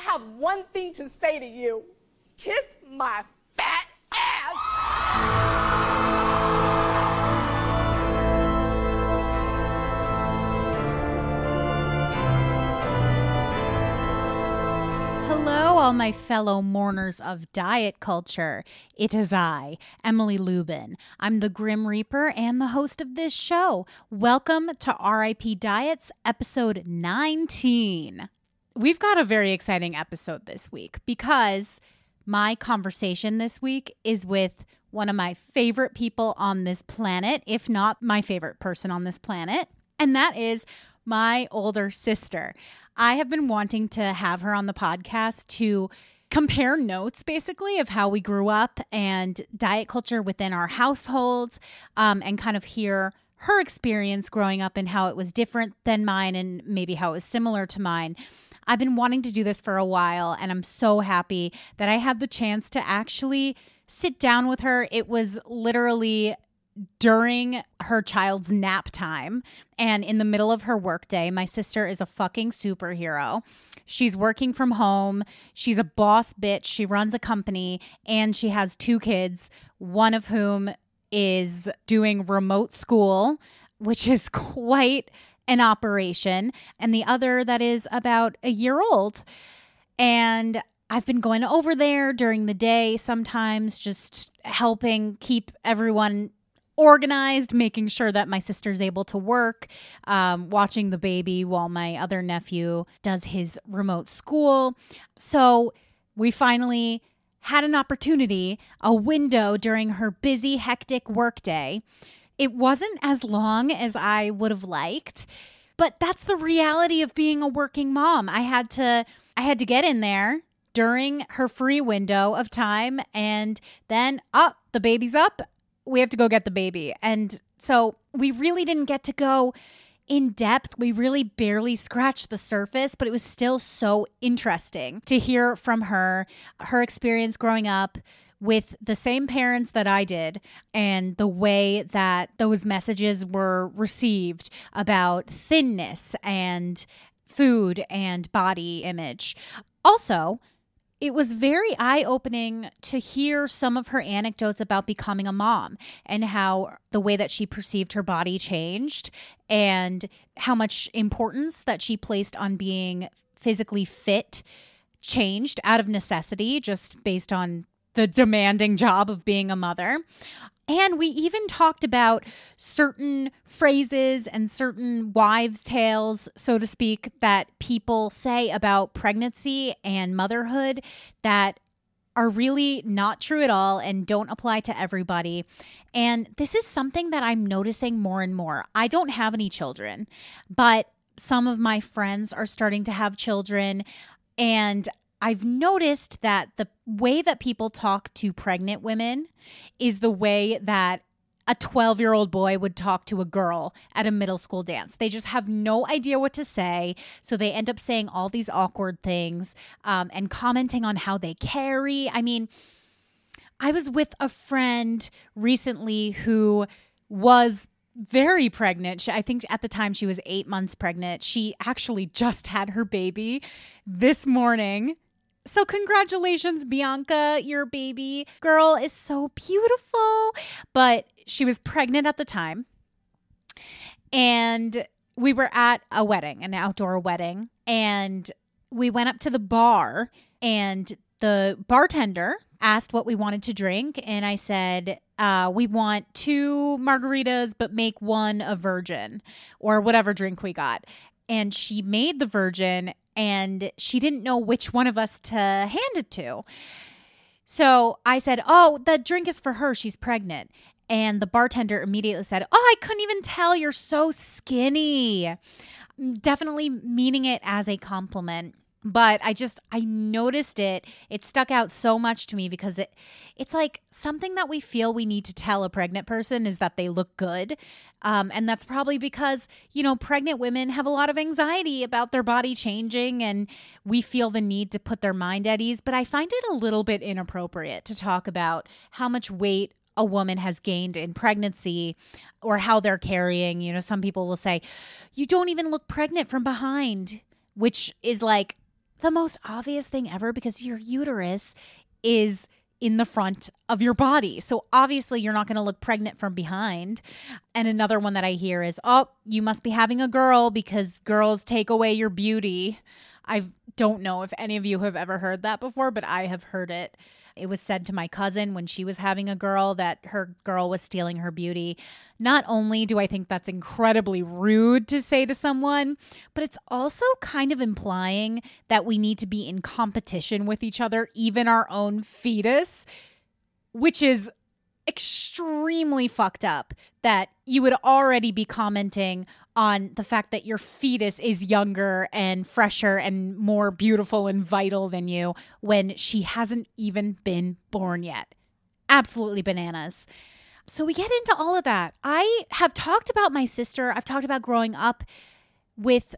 I have one thing to say to you kiss my fat ass. Hello, all my fellow mourners of diet culture. It is I, Emily Lubin. I'm the Grim Reaper and the host of this show. Welcome to RIP Diets, episode 19. We've got a very exciting episode this week because my conversation this week is with one of my favorite people on this planet, if not my favorite person on this planet, and that is my older sister. I have been wanting to have her on the podcast to compare notes basically of how we grew up and diet culture within our households um, and kind of hear her experience growing up and how it was different than mine and maybe how it was similar to mine. I've been wanting to do this for a while and I'm so happy that I had the chance to actually sit down with her. It was literally during her child's nap time and in the middle of her workday. My sister is a fucking superhero. She's working from home. She's a boss bitch. She runs a company and she has two kids, one of whom is doing remote school, which is quite an operation, and the other that is about a year old. And I've been going over there during the day, sometimes just helping keep everyone organized, making sure that my sister's able to work, um, watching the baby while my other nephew does his remote school. So we finally had an opportunity, a window during her busy, hectic workday. It wasn't as long as I would have liked, but that's the reality of being a working mom. I had to I had to get in there during her free window of time and then up, oh, the baby's up we have to go get the baby. And so we really didn't get to go in depth. We really barely scratched the surface, but it was still so interesting to hear from her, her experience growing up with the same parents that I did and the way that those messages were received about thinness and food and body image. Also, it was very eye opening to hear some of her anecdotes about becoming a mom and how the way that she perceived her body changed and how much importance that she placed on being physically fit changed out of necessity just based on the demanding job of being a mother. And we even talked about certain phrases and certain wives' tales, so to speak, that people say about pregnancy and motherhood that are really not true at all and don't apply to everybody. And this is something that I'm noticing more and more. I don't have any children, but some of my friends are starting to have children. And I've noticed that the way that people talk to pregnant women is the way that a 12 year old boy would talk to a girl at a middle school dance. They just have no idea what to say. So they end up saying all these awkward things um, and commenting on how they carry. I mean, I was with a friend recently who was very pregnant. I think at the time she was eight months pregnant. She actually just had her baby this morning. So, congratulations, Bianca. Your baby girl is so beautiful. But she was pregnant at the time. And we were at a wedding, an outdoor wedding. And we went up to the bar, and the bartender asked what we wanted to drink. And I said, uh, we want two margaritas, but make one a virgin or whatever drink we got. And she made the virgin and she didn't know which one of us to hand it to. So I said, Oh, the drink is for her. She's pregnant. And the bartender immediately said, Oh, I couldn't even tell. You're so skinny. Definitely meaning it as a compliment but i just i noticed it. It stuck out so much to me because it it's like something that we feel we need to tell a pregnant person is that they look good. Um, and that's probably because you know pregnant women have a lot of anxiety about their body changing and we feel the need to put their mind at ease. But i find it a little bit inappropriate to talk about how much weight a woman has gained in pregnancy or how they're carrying. You know some people will say you don't even look pregnant from behind which is like the most obvious thing ever because your uterus is in the front of your body. So obviously you're not going to look pregnant from behind. And another one that I hear is, "Oh, you must be having a girl because girls take away your beauty." I don't know if any of you have ever heard that before, but I have heard it. It was said to my cousin when she was having a girl that her girl was stealing her beauty. Not only do I think that's incredibly rude to say to someone, but it's also kind of implying that we need to be in competition with each other, even our own fetus, which is extremely fucked up that you would already be commenting on the fact that your fetus is younger and fresher and more beautiful and vital than you when she hasn't even been born yet. Absolutely bananas. So we get into all of that. I have talked about my sister, I've talked about growing up with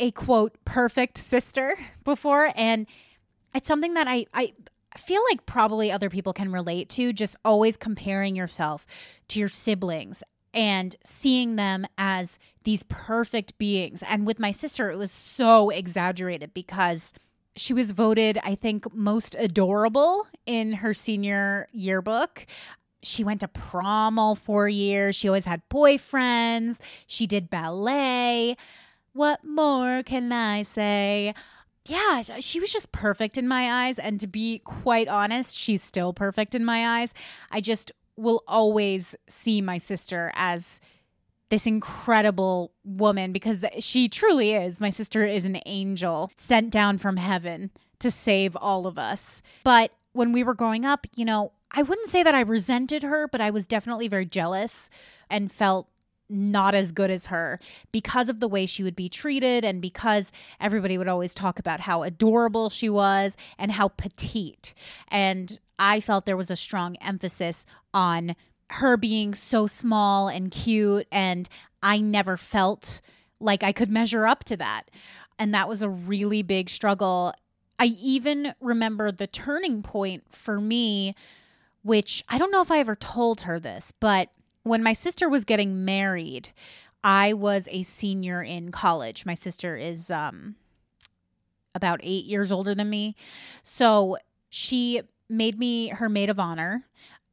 a quote perfect sister before and it's something that I I feel like probably other people can relate to just always comparing yourself to your siblings and seeing them as these perfect beings. And with my sister, it was so exaggerated because she was voted, I think, most adorable in her senior yearbook. She went to prom all four years. She always had boyfriends. She did ballet. What more can I say? yeah, she was just perfect in my eyes. And to be quite honest, she's still perfect in my eyes. I just will always see my sister as this incredible woman because she truly is. My sister is an angel sent down from heaven to save all of us. But when we were growing up, you know, I wouldn't say that I resented her, but I was definitely very jealous and felt not as good as her because of the way she would be treated and because everybody would always talk about how adorable she was and how petite. And I felt there was a strong emphasis on her being so small and cute and I never felt like I could measure up to that. And that was a really big struggle. I even remember the turning point for me, which I don't know if I ever told her this, but when my sister was getting married, I was a senior in college. My sister is um, about eight years older than me. So she made me her maid of honor.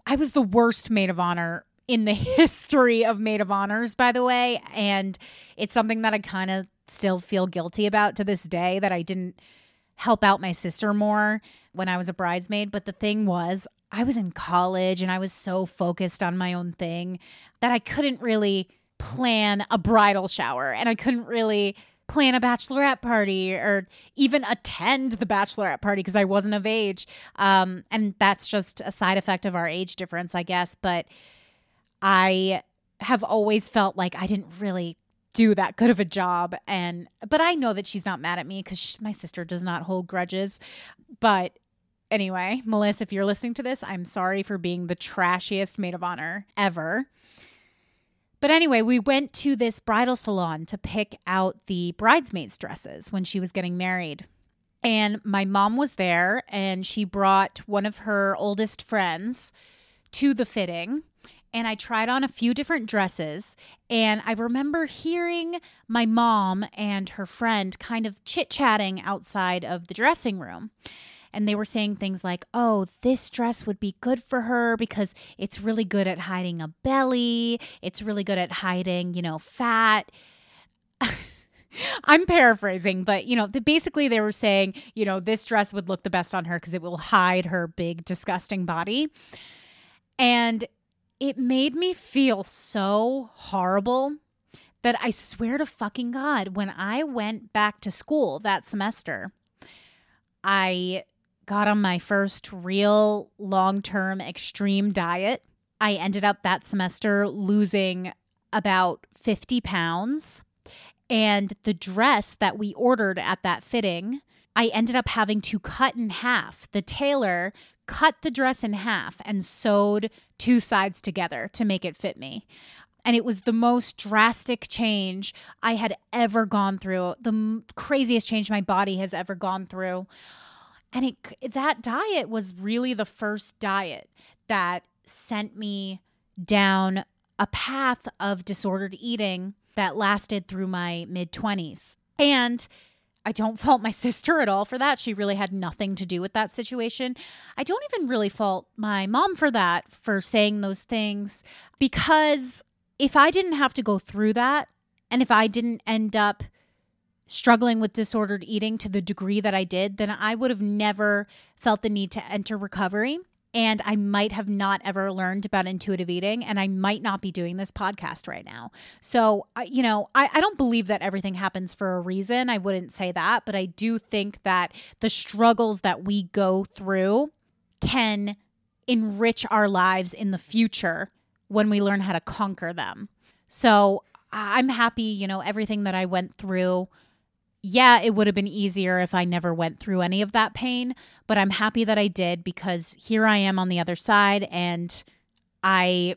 I was the worst maid of honor in the history of maid of honors, by the way. And it's something that I kind of still feel guilty about to this day that I didn't help out my sister more when I was a bridesmaid. But the thing was, I was in college and I was so focused on my own thing that I couldn't really plan a bridal shower and I couldn't really plan a bachelorette party or even attend the bachelorette party because I wasn't of age. Um, and that's just a side effect of our age difference, I guess. But I have always felt like I didn't really do that good of a job and but I know that she's not mad at me cuz my sister does not hold grudges but Anyway, Melissa, if you're listening to this, I'm sorry for being the trashiest maid of honor ever. But anyway, we went to this bridal salon to pick out the bridesmaids' dresses when she was getting married. And my mom was there and she brought one of her oldest friends to the fitting. And I tried on a few different dresses. And I remember hearing my mom and her friend kind of chit chatting outside of the dressing room and they were saying things like, oh, this dress would be good for her because it's really good at hiding a belly, it's really good at hiding, you know, fat. I'm paraphrasing, but you know, the, basically they were saying, you know, this dress would look the best on her because it will hide her big, disgusting body. And it made me feel so horrible that I swear to fucking God, when I went back to school that semester, I got on my first real long term extreme diet. I ended up that semester losing about 50 pounds. And the dress that we ordered at that fitting, I ended up having to cut in half. The tailor cut the dress in half and sewed two sides together to make it fit me. And it was the most drastic change I had ever gone through, the craziest change my body has ever gone through. And it that diet was really the first diet that sent me down a path of disordered eating that lasted through my mid 20s. And I don't fault my sister at all for that. She really had nothing to do with that situation. I don't even really fault my mom for that, for saying those things, because if I didn't have to go through that, and if I didn't end up struggling with disordered eating to the degree that I did, then I would have never felt the need to enter recovery and I might have not ever learned about intuitive eating, and I might not be doing this podcast right now. So, you know, I, I don't believe that everything happens for a reason. I wouldn't say that, but I do think that the struggles that we go through can enrich our lives in the future when we learn how to conquer them. So, I'm happy, you know, everything that I went through yeah, it would have been easier if I never went through any of that pain, but I'm happy that I did because here I am on the other side and I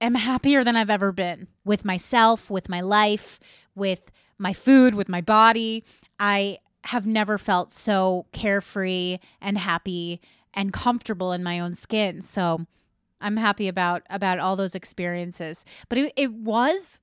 am happier than I've ever been with myself, with my life, with my food, with my body. I have never felt so carefree and happy and comfortable in my own skin. So I'm happy about about all those experiences. But it, it was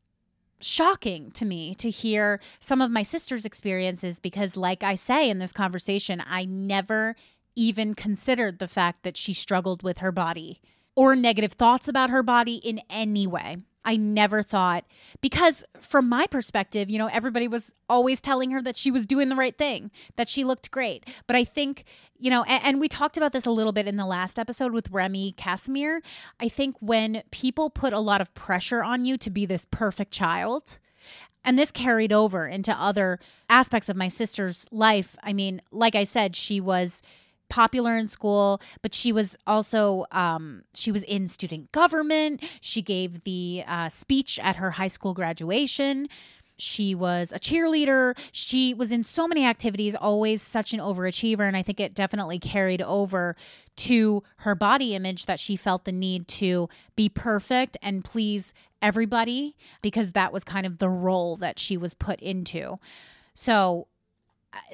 shocking to me to hear some of my sister's experiences because, like I say in this conversation, I never even considered the fact that she struggled with her body or negative thoughts about her body in any way. I never thought, because from my perspective, you know, everybody was always telling her that she was doing the right thing, that she looked great. But I think, you know, and, and we talked about this a little bit in the last episode with Remy Casimir. I think when people put a lot of pressure on you to be this perfect child, and this carried over into other aspects of my sister's life. I mean, like I said, she was popular in school, but she was also um, she was in student government. She gave the uh, speech at her high school graduation. She was a cheerleader. She was in so many activities, always such an overachiever. And I think it definitely carried over to her body image that she felt the need to be perfect and please everybody because that was kind of the role that she was put into. So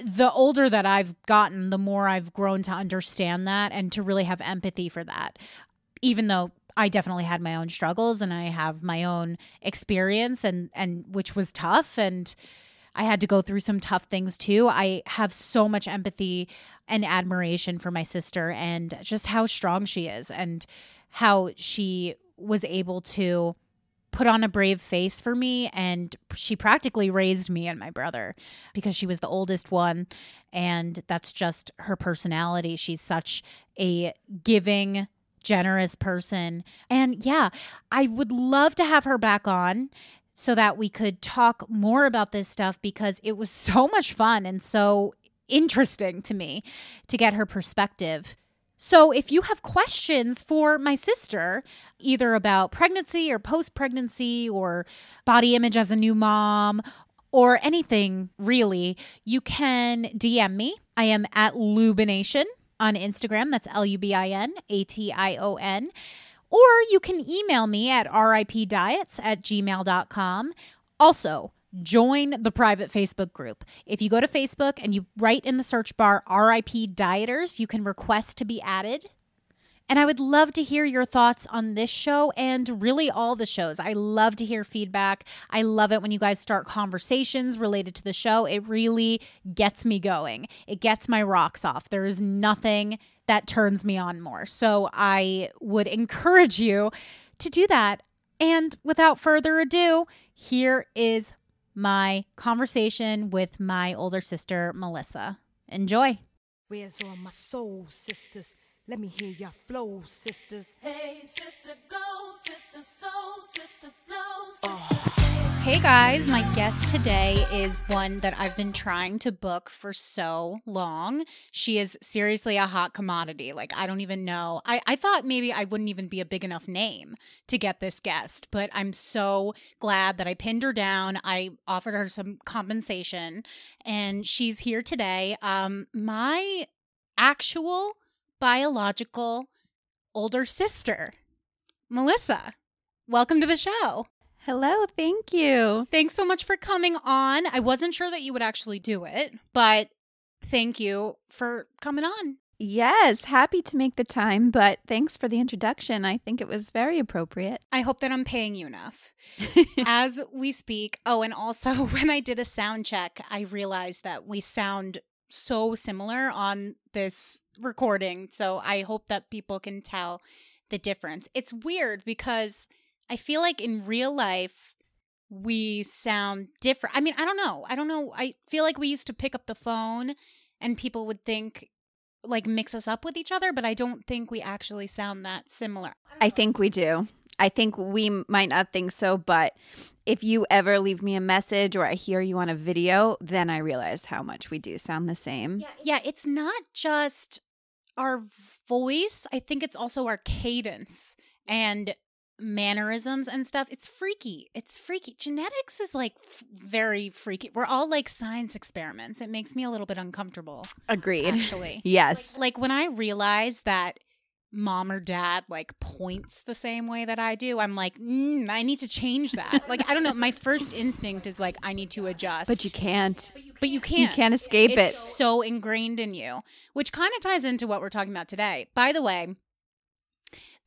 the older that I've gotten, the more I've grown to understand that and to really have empathy for that. Even though I definitely had my own struggles and I have my own experience and and which was tough and I had to go through some tough things too. I have so much empathy and admiration for my sister and just how strong she is and how she was able to put on a brave face for me and she practically raised me and my brother because she was the oldest one and that's just her personality. She's such a giving generous person. And yeah i would love to have her back on so that we could talk more about this stuff because it was so much fun and so interesting to me to get her perspective so, if you have questions for my sister, either about pregnancy or post pregnancy or body image as a new mom or anything really, you can DM me. I am at Lubination on Instagram. That's L U B I N A T I O N. Or you can email me at ripdiets at gmail.com. Also, join the private Facebook group. If you go to Facebook and you write in the search bar RIP Dieters, you can request to be added. And I would love to hear your thoughts on this show and really all the shows. I love to hear feedback. I love it when you guys start conversations related to the show. It really gets me going, it gets my rocks off. There is nothing that turns me on more. So I would encourage you to do that. And without further ado, here is my conversation with my older sister, Melissa. Enjoy. Where's all my soul sisters? Let me hear your flow, sisters. Hey, sister, go, sister, soul, sister, flow, ah. sister. Oh. Hey guys, my guest today is one that I've been trying to book for so long. She is seriously a hot commodity. Like, I don't even know. I, I thought maybe I wouldn't even be a big enough name to get this guest, but I'm so glad that I pinned her down. I offered her some compensation, and she's here today. Um, my actual biological older sister, Melissa. Welcome to the show. Hello, thank you. Thanks so much for coming on. I wasn't sure that you would actually do it, but thank you for coming on. Yes, happy to make the time, but thanks for the introduction. I think it was very appropriate. I hope that I'm paying you enough. As we speak, oh, and also when I did a sound check, I realized that we sound so similar on this recording. So I hope that people can tell the difference. It's weird because I feel like in real life, we sound different. I mean, I don't know. I don't know. I feel like we used to pick up the phone and people would think like mix us up with each other, but I don't think we actually sound that similar. I think we do. I think we might not think so, but if you ever leave me a message or I hear you on a video, then I realize how much we do sound the same. Yeah, yeah it's not just our voice, I think it's also our cadence and mannerisms and stuff. It's freaky. It's freaky. Genetics is like f- very freaky. We're all like science experiments. It makes me a little bit uncomfortable. Agreed. Actually. yes. Like, like when I realize that mom or dad like points the same way that I do, I'm like, mm, I need to change that. like I don't know. My first instinct is like I need to adjust. But you can't. But you can't. You can't escape it's it. It's so ingrained in you, which kind of ties into what we're talking about today. By the way,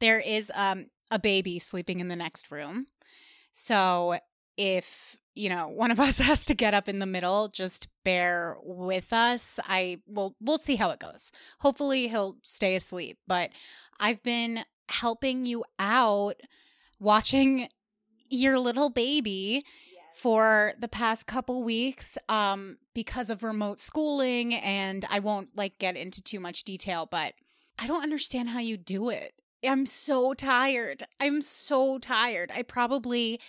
there is um a baby sleeping in the next room. So if you know one of us has to get up in the middle just bear with us i will we'll see how it goes hopefully he'll stay asleep but i've been helping you out watching your little baby for the past couple weeks um because of remote schooling and I won't like get into too much detail but I don't understand how you do it. I'm so tired. I'm so tired. I probably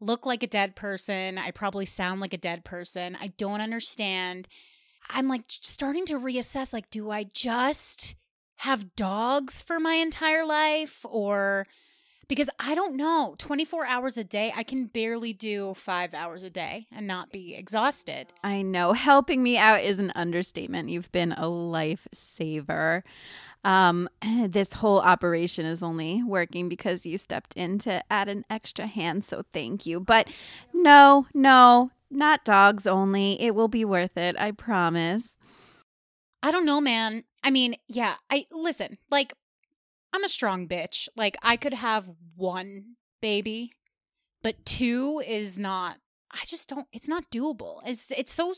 look like a dead person. I probably sound like a dead person. I don't understand. I'm like starting to reassess like do I just have dogs for my entire life or because I don't know, 24 hours a day, I can barely do 5 hours a day and not be exhausted. I know. Helping me out is an understatement. You've been a lifesaver. Um, this whole operation is only working because you stepped in to add an extra hand. So thank you. But no, no, not dogs only. It will be worth it. I promise. I don't know, man. I mean, yeah, I listen, like, I'm a strong bitch. Like, I could have one baby, but two is not. I just don't. It's not doable. It's it's so.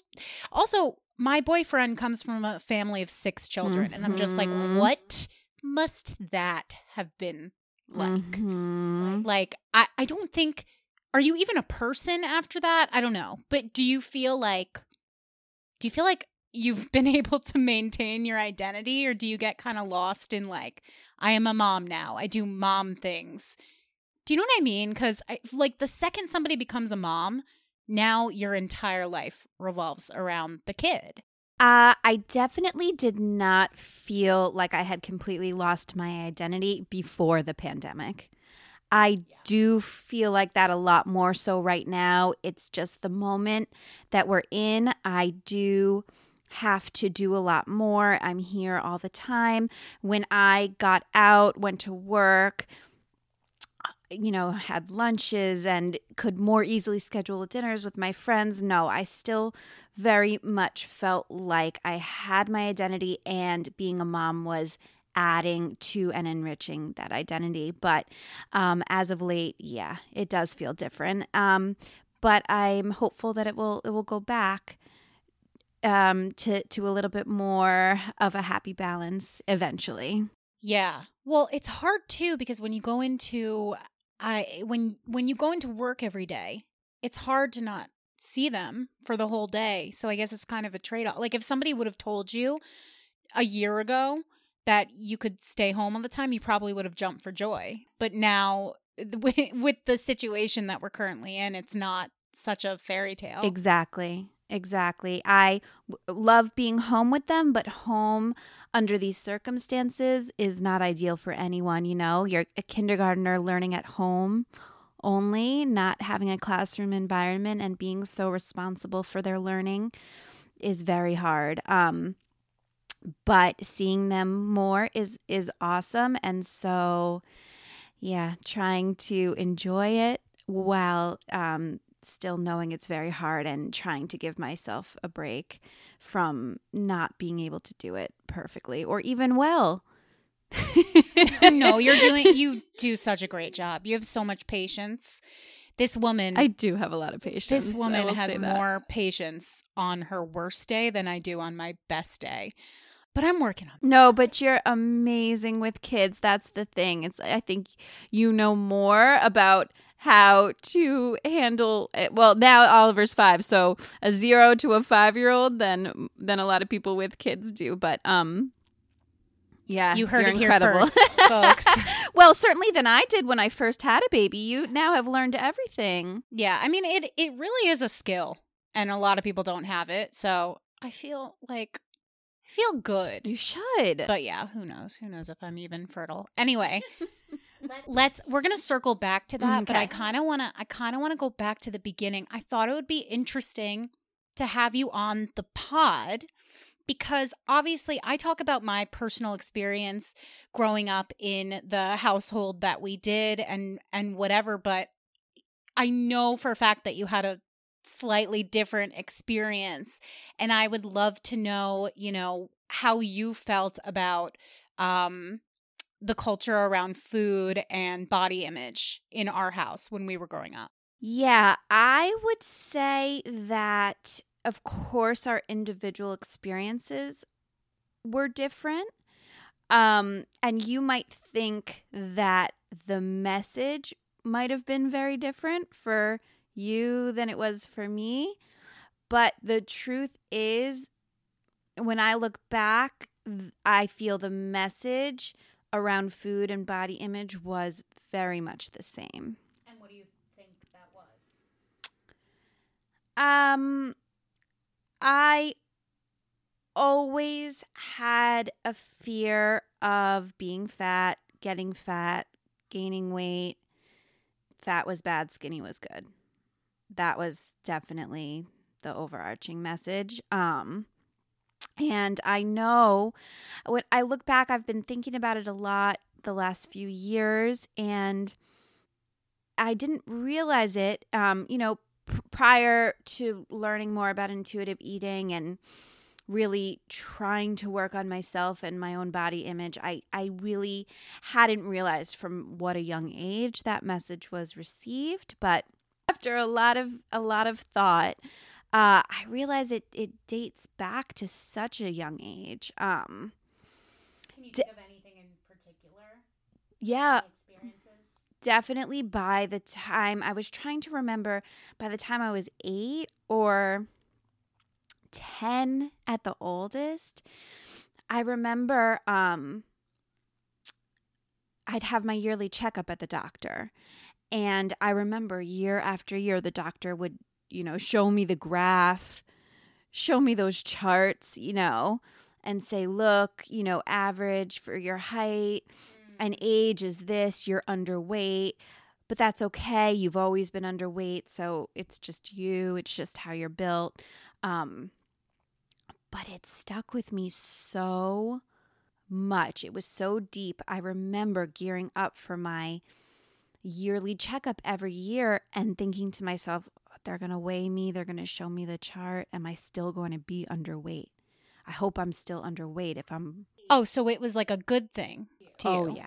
Also, my boyfriend comes from a family of six children, mm-hmm. and I'm just like, Mhm. what must that have been like? Mhm. Like, I I don't think. Are you even a person after that? I don't know. But do you feel like? Do you feel like you've been able to maintain your identity, or do you get kind of lost in like, I am a mom now. I do mom things. Do you know what I mean? Because like the second somebody becomes a mom, now your entire life revolves around the kid. Uh, I definitely did not feel like I had completely lost my identity before the pandemic. I do feel like that a lot more so right now. It's just the moment that we're in. I do have to do a lot more. I'm here all the time. When I got out, went to work, you know, had lunches and could more easily schedule dinners with my friends. No, I still very much felt like I had my identity and being a mom was adding to and enriching that identity. But um, as of late, yeah, it does feel different. Um, but I'm hopeful that it will it will go back um, to to a little bit more of a happy balance eventually. Yeah. Well, it's hard too because when you go into I when when you go into work every day, it's hard to not see them for the whole day. So I guess it's kind of a trade-off. Like if somebody would have told you a year ago that you could stay home all the time, you probably would have jumped for joy. But now with the situation that we're currently in, it's not such a fairy tale. Exactly. Exactly. I w- love being home with them, but home under these circumstances is not ideal for anyone. You know, you're a kindergartner learning at home only, not having a classroom environment and being so responsible for their learning is very hard. Um, but seeing them more is is awesome, and so yeah, trying to enjoy it while um, still knowing it's very hard and trying to give myself a break from not being able to do it perfectly or even well. no, you're doing you do such a great job. You have so much patience. This woman I do have a lot of patience. This woman has more patience on her worst day than I do on my best day. But I'm working on No, but you're amazing with kids. That's the thing. It's I think you know more about how to handle it. Well, now Oliver's 5, so a 0 to a 5-year-old than than a lot of people with kids do, but um yeah, You heard it here incredible. first, folks. well, certainly than I did when I first had a baby. You now have learned everything. Yeah, I mean it it really is a skill and a lot of people don't have it. So, I feel like I feel good. You should. But yeah, who knows? Who knows if I'm even fertile. Anyway, let's we're going to circle back to that, but I kind of want to I kind of want to go back to the beginning. I thought it would be interesting to have you on the pod because obviously I talk about my personal experience growing up in the household that we did and and whatever, but I know for a fact that you had a slightly different experience and I would love to know, you know, how you felt about um the culture around food and body image in our house when we were growing up. Yeah, I would say that, of course, our individual experiences were different. Um, and you might think that the message might have been very different for you than it was for me. But the truth is, when I look back, I feel the message around food and body image was very much the same. And what do you think that was? Um, I always had a fear of being fat, getting fat, gaining weight. Fat was bad, skinny was good. That was definitely the overarching message. Um, and I know when I look back, I've been thinking about it a lot the last few years, and I didn't realize it. Um, you know, p- prior to learning more about intuitive eating and really trying to work on myself and my own body image, I, I really hadn't realized from what a young age that message was received. But after a lot of a lot of thought, uh, I realize it it dates back to such a young age. Um, Can you D- think of anything in particular? yeah, experiences? definitely by the time I was trying to remember by the time I was 8 or 10 at the oldest I remember um I'd have my yearly checkup at the doctor and I remember year after year the doctor would you know show me the graph show me those charts you know and say look you know average for your height and age is this, you're underweight, but that's okay. You've always been underweight, so it's just you, it's just how you're built. Um, but it stuck with me so much. It was so deep. I remember gearing up for my yearly checkup every year and thinking to myself, they're going to weigh me, they're going to show me the chart. Am I still going to be underweight? I hope I'm still underweight if I'm. Oh, so it was like a good thing to Oh, you. yeah.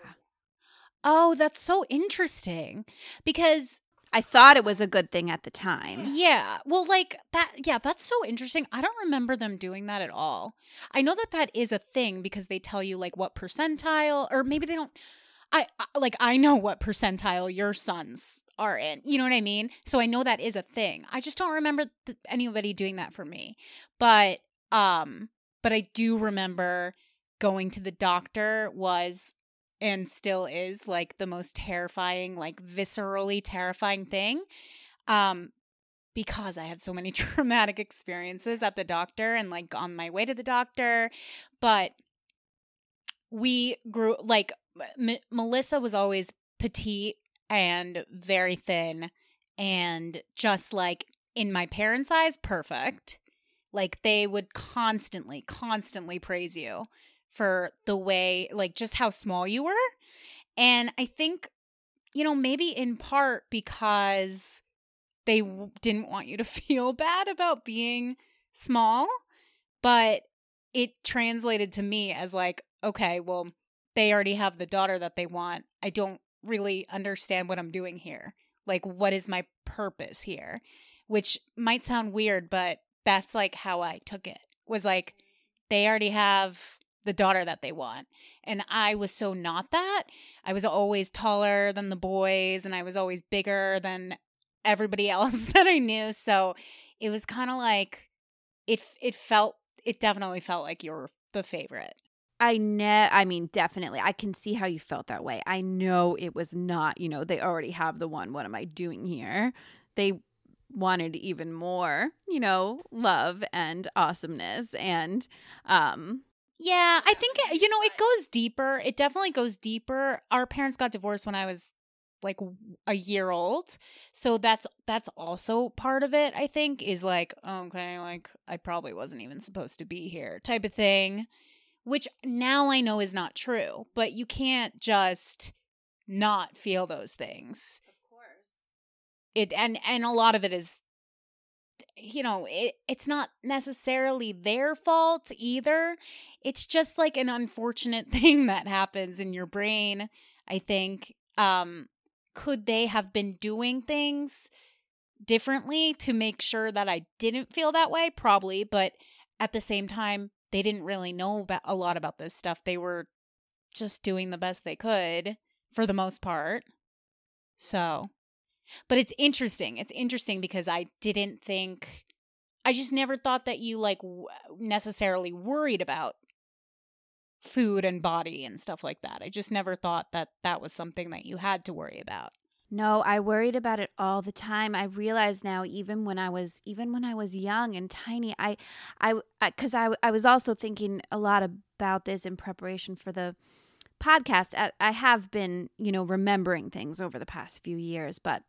Oh, that's so interesting. Because I thought it was a good thing at the time. yeah, well like that yeah, that's so interesting. I don't remember them doing that at all. I know that that is a thing because they tell you like what percentile or maybe they don't I I- like I know what percentile your sons are in. You know what I mean? So I know that is a thing. I just don't remember th- anybody doing that for me. But um but I do remember going to the doctor was and still is like the most terrifying, like viscerally terrifying thing. Um because I had so many traumatic experiences at the doctor and like on my way to the doctor, but we grew like M- Melissa was always petite and very thin and just like in my parents' eyes perfect. Like they would constantly constantly praise you for the way like just how small you were. And I think you know maybe in part because they w- didn't want you to feel bad about being small, but it translated to me as like, okay, well, they already have the daughter that they want. I don't really understand what I'm doing here. Like, what is my purpose here? Which might sound weird, but that's like how I took it. Was like, they already have the daughter that they want. And I was so not that. I was always taller than the boys and I was always bigger than everybody else that I knew. So it was kind of like it it felt it definitely felt like you were the favorite. I know. I mean, definitely. I can see how you felt that way. I know it was not, you know, they already have the one. What am I doing here? They wanted even more, you know, love and awesomeness. And, um, yeah, I think, you know, it goes deeper. It definitely goes deeper. Our parents got divorced when I was like a year old. So that's that's also part of it, I think, is like, okay, like I probably wasn't even supposed to be here type of thing which now I know is not true, but you can't just not feel those things. Of course. It and and a lot of it is you know, it it's not necessarily their fault either. It's just like an unfortunate thing that happens in your brain, I think. Um could they have been doing things differently to make sure that I didn't feel that way? Probably, but at the same time, they didn't really know about a lot about this stuff. They were just doing the best they could for the most part. So, but it's interesting. It's interesting because I didn't think I just never thought that you like w- necessarily worried about food and body and stuff like that. I just never thought that that was something that you had to worry about. No, I worried about it all the time. I realize now, even when I was, even when I was young and tiny, I, I, I, I, I was also thinking a lot about this in preparation for the podcast. I, I have been, you know, remembering things over the past few years, but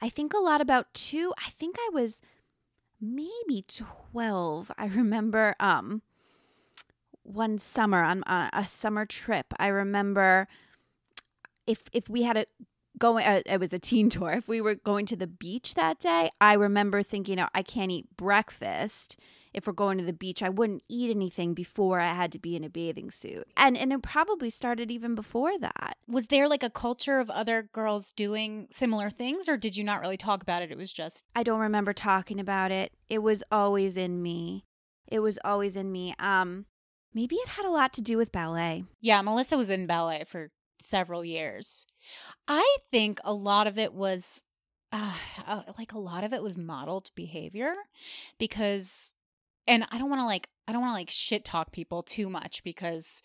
I think a lot about two. I think I was maybe twelve. I remember, um, one summer on, on a summer trip. I remember if if we had a going uh, it was a teen tour. If we were going to the beach that day i remember thinking oh, i can't eat breakfast. If we're going to the beach i wouldn't eat anything before i had to be in a bathing suit. And and it probably started even before that. Was there like a culture of other girls doing similar things or did you not really talk about it? It was just i don't remember talking about it. It was always in me. It was always in me. Um maybe it had a lot to do with ballet. Yeah, Melissa was in ballet for several years. I think a lot of it was uh, uh, like a lot of it was modeled behavior because and I don't want to like I don't want to like shit talk people too much because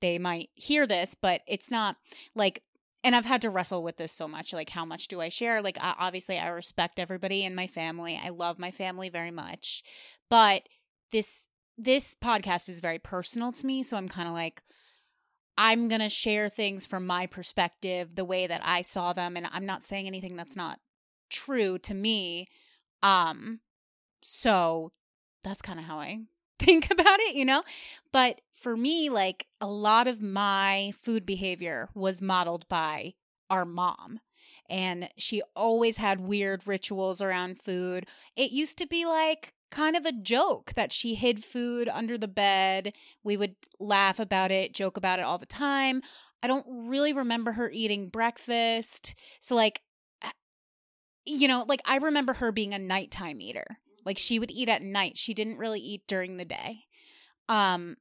they might hear this, but it's not like and I've had to wrestle with this so much like how much do I share? Like I, obviously I respect everybody in my family. I love my family very much. But this this podcast is very personal to me, so I'm kind of like I'm going to share things from my perspective, the way that I saw them and I'm not saying anything that's not true to me. Um so that's kind of how I think about it, you know? But for me like a lot of my food behavior was modeled by our mom. And she always had weird rituals around food. It used to be like kind of a joke that she hid food under the bed. We would laugh about it, joke about it all the time. I don't really remember her eating breakfast. So, like, you know, like I remember her being a nighttime eater. Like, she would eat at night. She didn't really eat during the day. Um,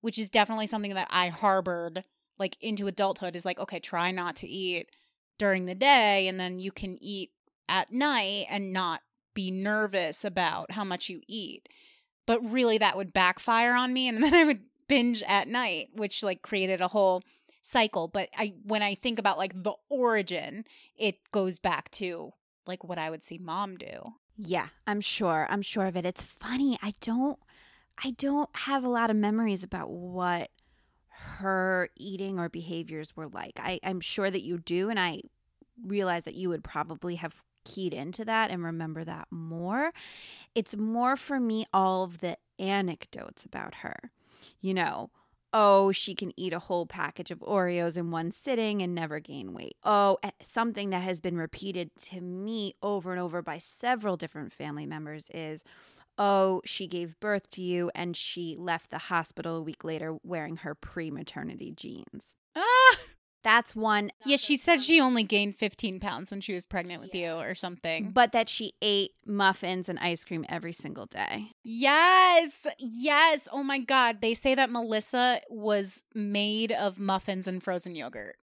which is definitely something that I harbored like into adulthood is like, okay, try not to eat during the day and then you can eat at night and not be nervous about how much you eat. But really that would backfire on me and then I would binge at night, which like created a whole cycle. But I when I think about like the origin, it goes back to like what I would see mom do. Yeah, I'm sure. I'm sure of it. It's funny. I don't I don't have a lot of memories about what her eating or behaviors were like. I, I'm sure that you do, and I realize that you would probably have keyed into that and remember that more. It's more for me all of the anecdotes about her. You know, Oh, she can eat a whole package of Oreos in one sitting and never gain weight. Oh, eh, something that has been repeated to me over and over by several different family members is oh, she gave birth to you and she left the hospital a week later wearing her pre maternity jeans. Ah! That's one. Yeah, she said she only gained 15 pounds when she was pregnant with you or something. But that she ate muffins and ice cream every single day. Yes, yes. Oh my God. They say that Melissa was made of muffins and frozen yogurt.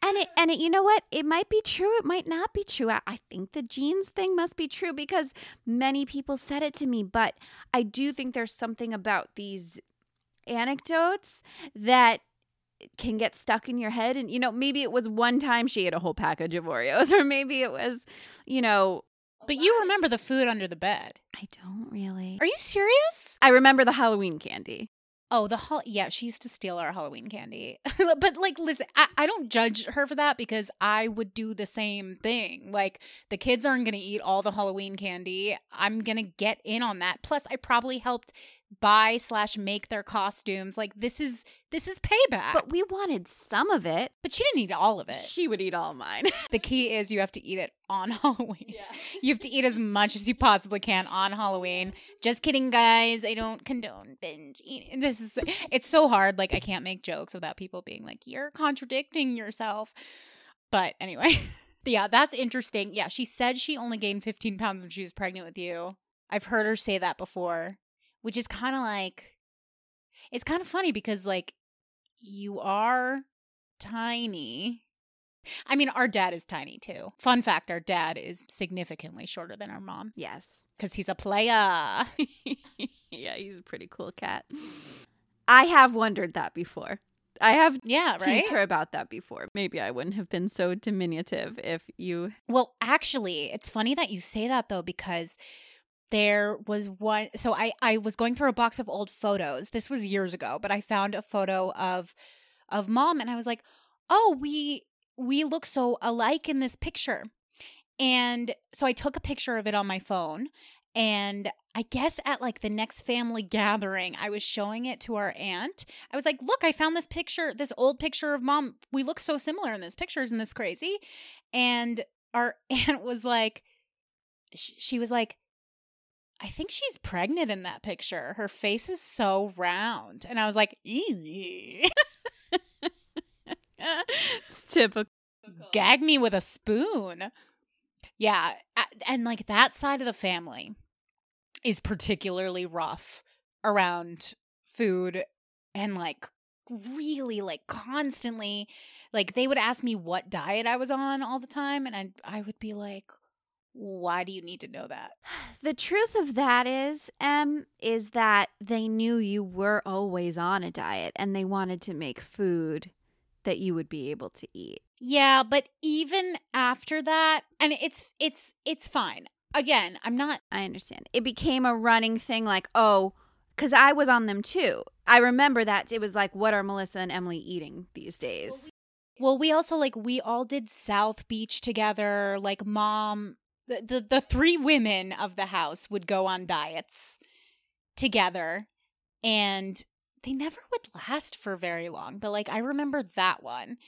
And it, and it, you know what? It might be true. It might not be true. I, I think the jeans thing must be true because many people said it to me. But I do think there's something about these anecdotes that can get stuck in your head. And, you know, maybe it was one time she ate a whole package of Oreos, or maybe it was, you know. But you remember the food under the bed. I don't really. Are you serious? I remember the Halloween candy. Oh, the hol- yeah, she used to steal our Halloween candy. but like, listen, I-, I don't judge her for that because I would do the same thing. Like, the kids aren't gonna eat all the Halloween candy. I'm gonna get in on that. Plus, I probably helped buy slash make their costumes. Like, this is this is payback. But we wanted some of it. but she didn't eat all of it. She would eat all mine. The key is you have to eat it on Halloween. Yeah. You have to eat as much as you possibly can on Halloween. Just kidding, guys. I don't condone binge eating. This is it's so hard. Like I can't make jokes without people being like, "You're contradicting yourself." But anyway, yeah, that's interesting. Yeah, she said she only gained 15 pounds when she was pregnant with you. I've heard her say that before, which is kind of like it's kind of funny because like you are tiny. I mean, our dad is tiny too. Fun fact our dad is significantly shorter than our mom yes. because he's a player. yeah, he's a pretty cool cat. I have wondered that before. I have Yeah, right? teased her about that before. Maybe I wouldn't have been so diminutive if you. Well, actually, it's funny that you say that though because there was one so I I was going through a box of old photos. This was years ago, but I found a photo of of mom and I was like, "Oh, we we look so alike in this picture." And so I took a picture of it on my phone and I guess at like the next family gathering, I was showing it to our aunt. I was like, "Look, I found this picture, this old picture of mom. We look so similar in this picture. Isn't this crazy?" And our aunt was like, she was like, I think she's pregnant in that picture. Her face is so round. And I was like, "Eee." it's typical. gag me with a spoon. Yeah. And like that side of the family is particularly rough around food and like really like constantly like they would ask me what diet I was on all the time and I I would be like why do you need to know that? The truth of that is, Em, is that they knew you were always on a diet and they wanted to make food that you would be able to eat. Yeah, but even after that, and it's it's it's fine. Again, I'm not I understand. It became a running thing like, oh, because I was on them too. I remember that it was like, what are Melissa and Emily eating these days? Well, we also like we all did South Beach together. Like mom, the the, the three women of the house would go on diets together and they never would last for very long. But like I remember that one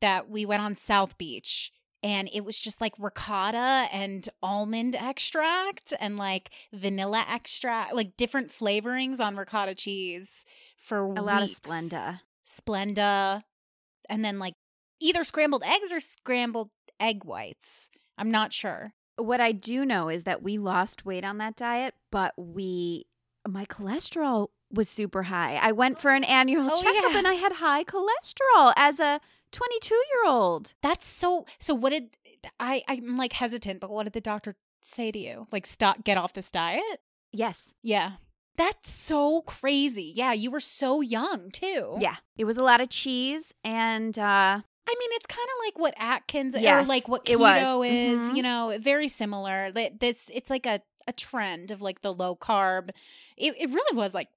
that we went on South Beach and it was just like ricotta and almond extract and like vanilla extract, like different flavorings on ricotta cheese for A lot of. Splenda. Splenda, and then like either scrambled eggs or scrambled egg whites. I'm not sure. What I do know is that we lost weight on that diet, but we, my cholesterol was super high. I went for an annual Oh, checkup yeah. and I had high cholesterol as a 22 year old. That's so. So what did I? I'm like hesitant, but what did the doctor say to you? Like stop, get off this diet. Yes. Yeah, that's so crazy. Yeah, you were so young too. Yeah. It was a lot of cheese and, uh, I mean, it's kind of like what Atkins or like what keto is, Mhm. you know, very similar. This it's like a a trend of like the low carb. It it really was like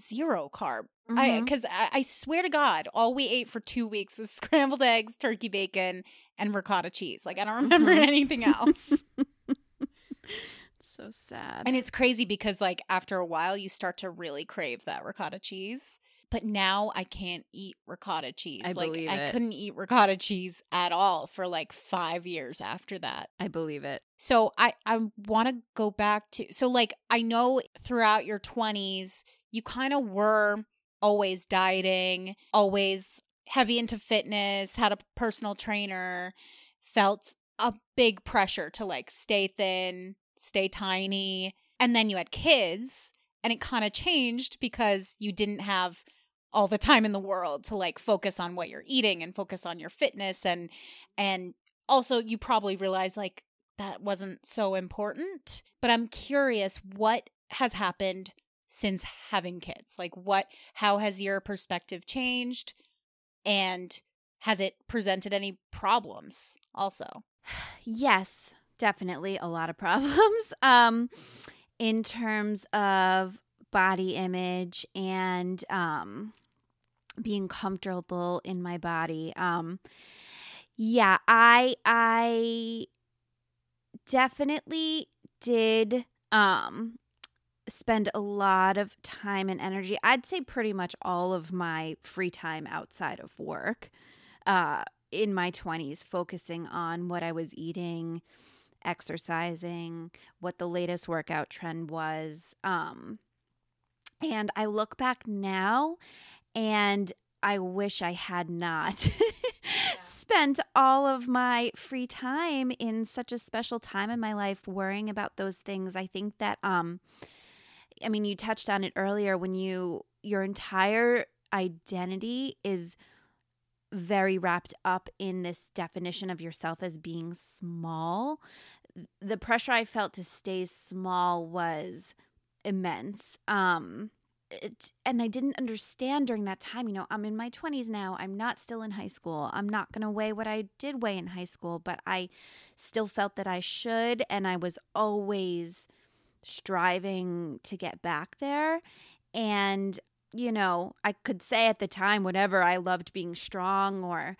zero carb. I mhm. because I, I swear to God, all we ate for two weeks was scrambled eggs, turkey bacon, and ricotta cheese. Like I don't remember Mhm. anything else. so sad. and it's crazy because like after a while, you start to really crave that ricotta cheese. But now I can't eat ricotta cheese. I like believe I it. couldn't eat ricotta cheese at all for like 5 years after that. I believe it. So I I want to go back to so like I know throughout your 20s you kind of were always dieting, always heavy into fitness, had a personal trainer, felt a big pressure to like stay thin, stay tiny, and then you had kids and it kind of changed because you didn't have all the time in the world to like focus on what you're eating and focus on your fitness and and also you probably realized like that wasn't so important but i'm curious what has happened since having kids like what how has your perspective changed and has it presented any problems also Yes, definitely a lot of problems. Um, in terms of body image and um, being comfortable in my body. Um, yeah, I I definitely did um spend a lot of time and energy. I'd say pretty much all of my free time outside of work. Uh in my 20s focusing on what I was eating, exercising, what the latest workout trend was. Um, and I look back now and I wish I had not spent all of my free time in such a special time in my life worrying about those things. I think that um I mean you touched on it earlier when you your entire identity is very wrapped up in this definition of yourself as being small. The pressure I felt to stay small was immense. Um it, and I didn't understand during that time, you know, I'm in my 20s now. I'm not still in high school. I'm not going to weigh what I did weigh in high school, but I still felt that I should and I was always striving to get back there and you know, I could say at the time whatever I loved being strong or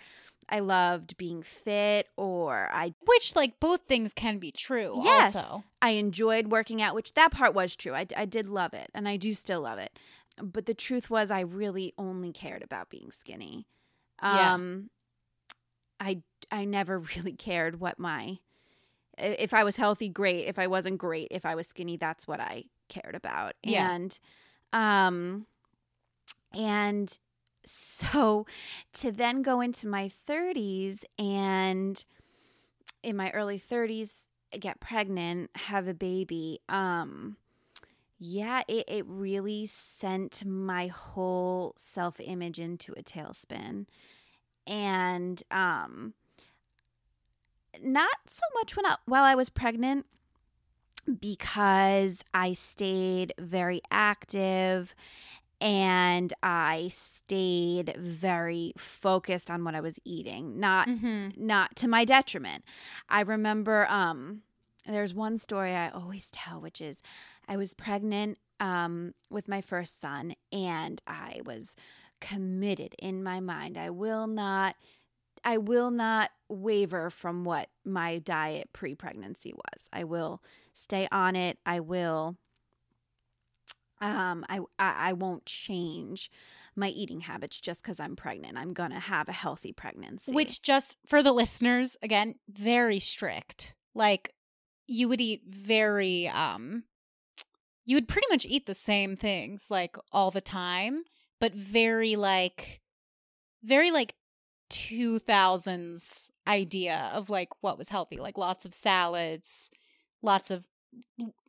I loved being fit or I which like both things can be true Yes. also I enjoyed working out, which that part was true. I, I did love it and I do still love it. But the truth was I really only cared about being skinny. Yeah. Um I I never really cared what my if I was healthy, great. If I wasn't great, if I was skinny, that's what I cared about. Yeah. And um and so to then go into my 30s and in my early 30s get pregnant, have a baby, um yeah, it, it really sent my whole self image into a tailspin. And um not so much when I, while I was pregnant because I stayed very active and I stayed very focused on what I was eating, not mm-hmm. not to my detriment. I remember um there's one story I always tell which is I was pregnant um with my first son and I was committed in my mind. I will not I will not waver from what my diet pre-pregnancy was. I will stay on it. I will um I I, I won't change my eating habits just cuz I'm pregnant. I'm to have a healthy pregnancy. which just for the listeners again very strict like you would eat very um you would pretty much eat the same things like all the time but very like very like 2000s idea of like what was healthy like lots of salads lots of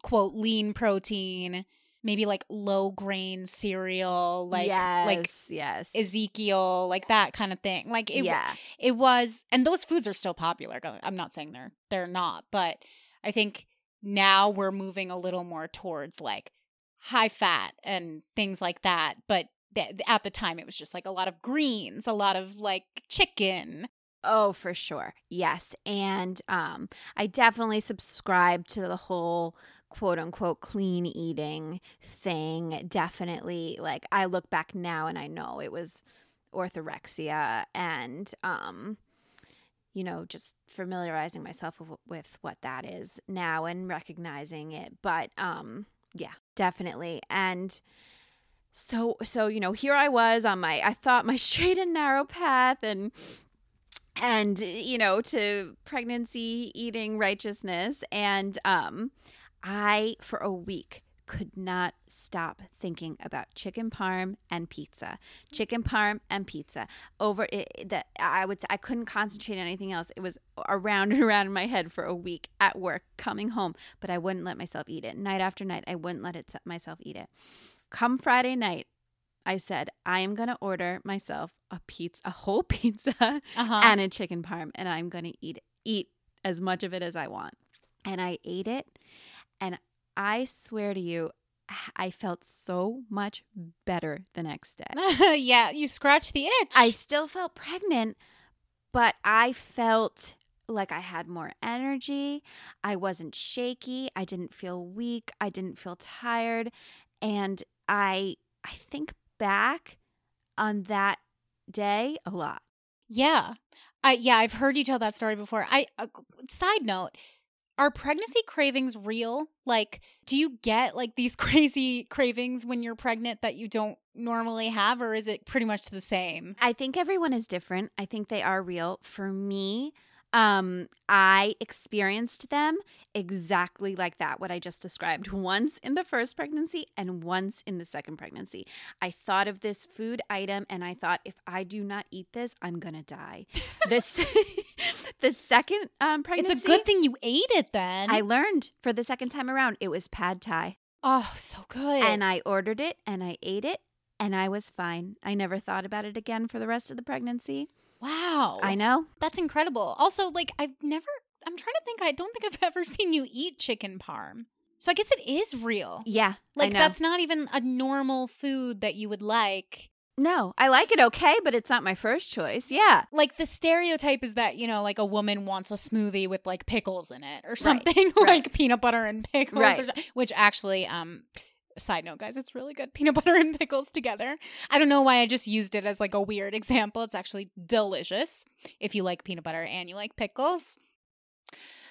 quote lean protein maybe like low grain cereal like like yes, yes. ezekiel like that kind of thing like it yeah. it was and those foods are still popular i'm not saying they're they're not but i think now we're moving a little more towards like high fat and things like that but th- at the time it was just like a lot of greens a lot of like chicken Oh, for sure. Yes. And um I definitely subscribe to the whole quote unquote clean eating thing. Definitely like I look back now and I know it was orthorexia and um you know just familiarizing myself with, with what that is now and recognizing it but um yeah definitely and so so you know here i was on my i thought my straight and narrow path and and you know to pregnancy eating righteousness and um i for a week could not stop thinking about chicken parm and pizza. Chicken parm and pizza. Over it that i would i couldn't concentrate on anything else. It was around and around in my head for a week at work coming home but i wouldn't let myself eat it. Night after night i wouldn't let it myself eat it. Come friday night I said, I am going to order myself a pizza, a whole pizza Uh-huh. and a chicken parm, and I'm going to eat eat as much of it as I want. And I ate it, and I swear to you, I felt so much better the next day. yeah, you scratched the itch. I still felt pregnant, but I felt like I had more energy. I wasn't shaky. I didn't feel weak. I didn't feel tired. And I I think back on that day a lot. Yeah. I yeah, I've heard you tell that story before. I uh, side note, are pregnancy cravings real? Like do you get like these crazy cravings when you're pregnant that you don't normally have or is it pretty much the same? I think everyone is different. I think they are real. For me, um, I experienced them exactly like that, what I just described, once in the first pregnancy and once in the second pregnancy. I thought of this food item and I thought, if I do not eat this, I'm gonna die. this the second um, pregnancy. It's a good thing you ate it then. I learned for the second time around it was pad thai. oh, so good. And I ordered it and I ate it and I was fine. I never thought about it again for the rest of the pregnancy. wow. I know. That's incredible. Also, like I've never I'm trying to think I don't think I've ever seen you eat chicken parm. So I guess it is real. Yeah. Like that's not even a normal food that you would like. No, I like it okay, but it's not my first choice. Yeah. Like the stereotype is that, you know, like a woman wants a smoothie with like pickles in it or something, right. like peanut butter and pickles Right. or which actually um side note guys, it's really good peanut butter and pickles together. I don't know why I just used it as like a weird example. It's actually delicious if you like peanut butter and you like pickles.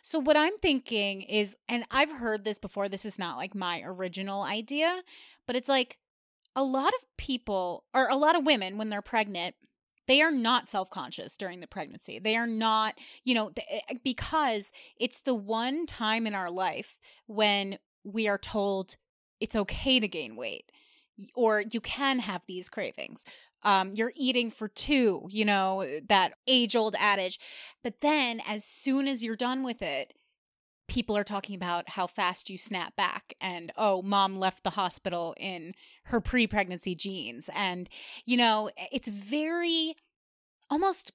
So what I'm thinking is and I've heard this before, this is not like my original idea, but it's like a lot of people or a lot of women when they're pregnant they are not self-conscious during the pregnancy. They are not you know th- eh, because it's the one time in our life when we are told it's okay to gain weight or you can have these cravings. Um, you're eating for two you know that age old adage. But then as soon as you're done with it people are talking about how fast you snap back and oh mom left the hospital in her pre-pregnancy jeans and you know it's very almost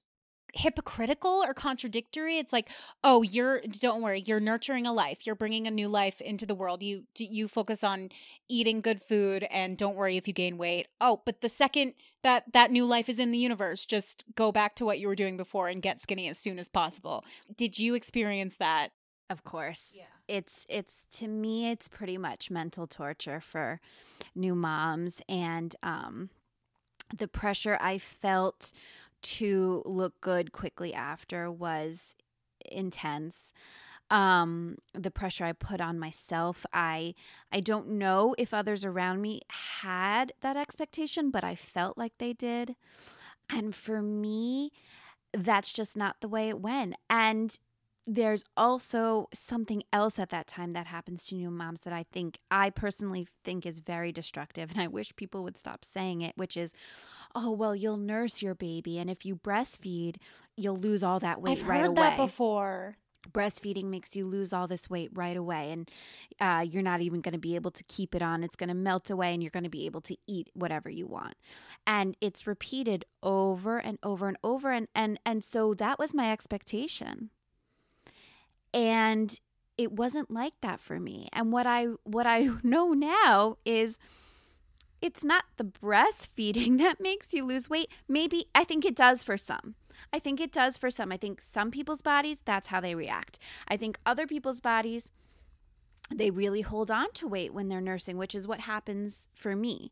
hypocritical or contradictory. It's like oh you're don't worry you're nurturing a life. You're bringing a new life into the world. You you focus on eating good food and don't worry if you gain weight. Oh but the second that that new life is in the universe just go back to what you were doing before and get skinny as soon as possible. Did you experience that Of course. It's it's to me it's pretty much mental torture for new moms and um the pressure I felt to look good quickly after was intense. Um the pressure I put on myself, I I don't know if others around me had that expectation, but I felt like they did. And for me, that's just not the way it went. And there's also something else at that time that happens to new moms that I think I personally think is very destructive and I wish people would stop saying it which is oh well you'll nurse your baby and if you breastfeed you'll lose all that weight i've right heard away. that before. Breastfeeding makes you lose all this weight right away and uh, you're not even going to be able to keep it on it's going to melt away and you're going to be able to eat whatever you want. And it's repeated over and over and over and and and so that was my expectation and it wasn't like that for me. And what i what i know now is it's not the breastfeeding that makes you lose weight. Maybe i think it does for some. I think it does for some. I think some people's bodies that's how they react. I think other people's bodies they really hold on to weight when they're nursing which is what happens for me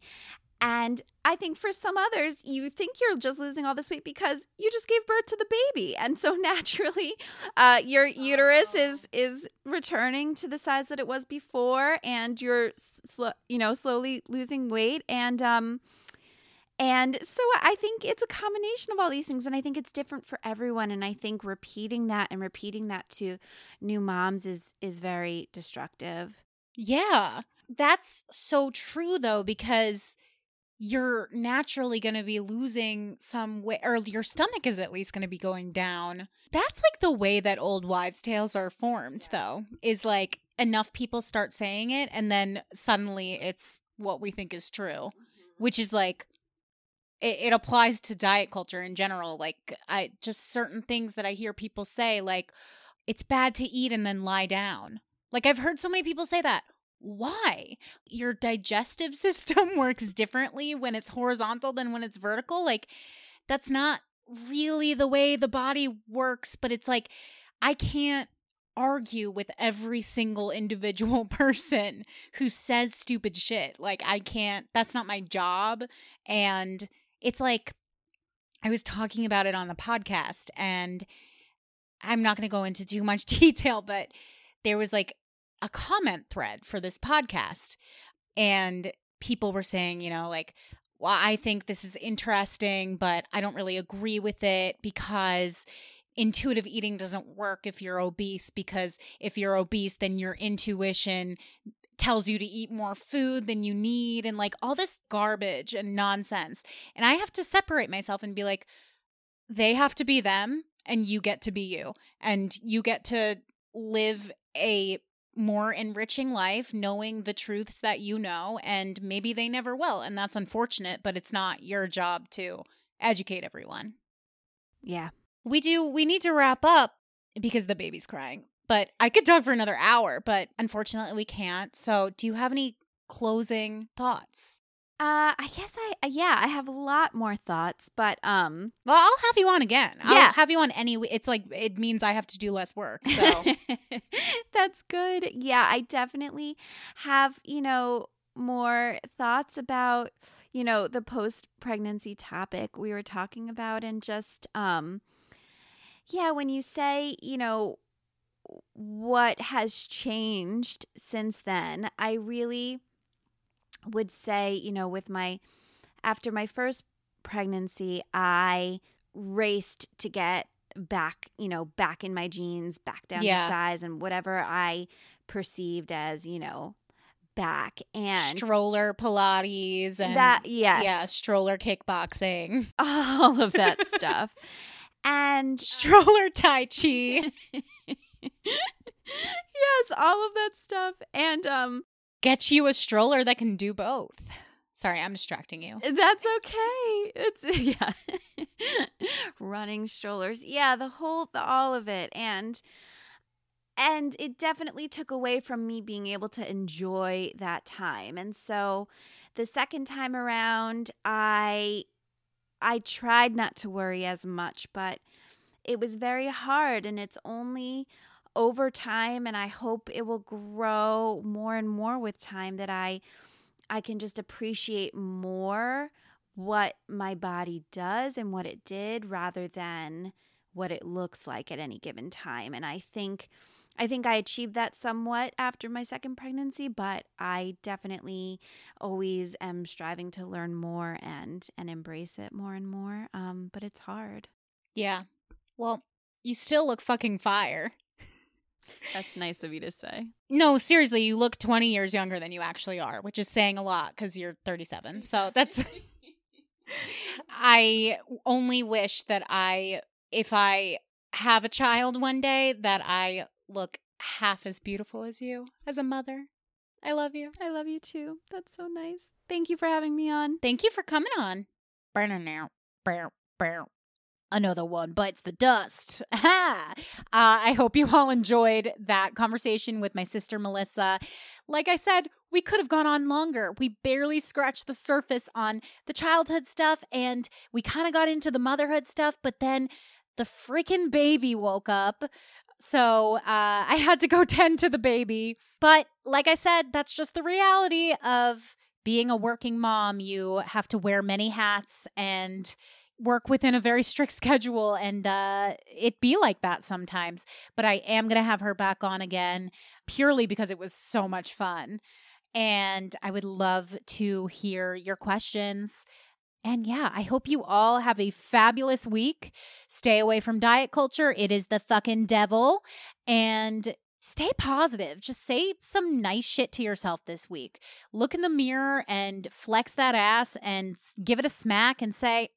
And I think for some others, you think you're just losing all this weight because you just gave birth to the baby, and so naturally, uh, your uterus is is returning to the size that it was before, and you're sl- you know slowly losing weight, and um, and so I think it's a combination of all these things, and I think it's different for everyone, and I think repeating that and repeating that to new moms is is very destructive. Yeah, that's so true though because you're naturally going to be losing some weight, or your stomach is at least going to be going down. That's like the way that old wives' tales are formed, though, is like enough people start saying it, and then suddenly it's what we think is true, mm-hmm. which is like, it, it applies to diet culture in general. Like, I just certain things that I hear people say, like, it's bad to eat and then lie down. Like, I've heard so many people say that why? Your digestive system works differently when it's horizontal than when it's vertical. Like, that's not really the way the body works, but it's like, I can't argue with every single individual person who says stupid shit. Like, I can't, that's not my job. And it's like, I was talking about it on the podcast, and I'm not going to go into too much detail, but there was like a comment thread for this podcast and people were saying, you know, like, well, I think this is interesting, but I don't really agree with it because intuitive eating doesn't work if you're obese because if you're obese then your intuition tells you to eat more food than you need and like all this garbage and nonsense. And I have to separate myself and be like they have to be them and you get to be you and you get to live a more enriching life knowing the truths that you know and maybe they never will and that's unfortunate but it's not your job to educate everyone. Yeah. We do we need to wrap up because the baby's crying but i could talk for another hour but unfortunately we can't. So do you have any closing thoughts uh, I guess I uh, yeah, I have a lot more thoughts, but um, well, I'll have you on again. I'll Yeah. have you on any. It's like it means I have to do less work. So that's good. Yeah, I definitely have, you know, more thoughts about, you know, the post pregnancy topic we were talking about and just um yeah, when you say, you know, what has changed since then, I really would say, you know, with my after my first pregnancy, I raced to get back, you know, back in my jeans, back down Yeah. to size and whatever I perceived as, you know, back and stroller Pilates and that yes, yeah, stroller kickboxing, all of that stuff. And stroller Tai Chi. yes, all of that stuff. And um Get you a stroller that can do both. Sorry, I'm distracting you. That's okay. It's yeah. Running strollers. Yeah, the whole the, all of it and and it definitely took away from me being able to enjoy that time. And so the second time around I I tried not to worry as much, but it was very hard and it's only over time and I hope it will grow more and more with time that I I can just appreciate more what my body does and what it did rather than what it looks like at any given time. And I think I think I achieved that somewhat after my second pregnancy, but I definitely always am striving to learn more and and embrace it more and more. Um, but it's hard. Yeah. Well, you still look fucking fire. That's nice of you to say. No, seriously, you look 20 years younger than you actually are, which is saying a lot because you're 37. So that's. I only wish that I, if I have a child one day, that I look half as beautiful as you as a mother. I love you. I love you too. That's so nice. Thank you for having me on. Thank you for coming on. Burner now. Another one bites the dust. Uh, I hope you all enjoyed that conversation with my sister Melissa. Like I said, we could have gone on longer. We barely scratched the surface on the childhood stuff and we kind of got into the motherhood stuff, but then the freaking baby woke up. So uh, I had to go tend to the baby. But like I said, that's just the reality of being a working mom, you have to wear many hats and work within a very strict schedule and uh it be like that sometimes but i am going to have her back on again purely because it was so much fun and i would love to hear your questions and yeah, I hope you all have a fabulous week. Stay away from diet culture. It is the fucking devil. And stay positive. Just say some nice shit to yourself this week. Look in the mirror and flex that ass and give it a smack and say,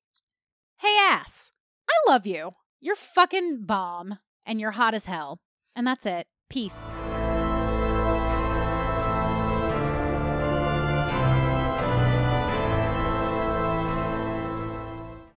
Hey, ass, I love you. You're fucking bomb and you're hot as hell. And that's it. Peace.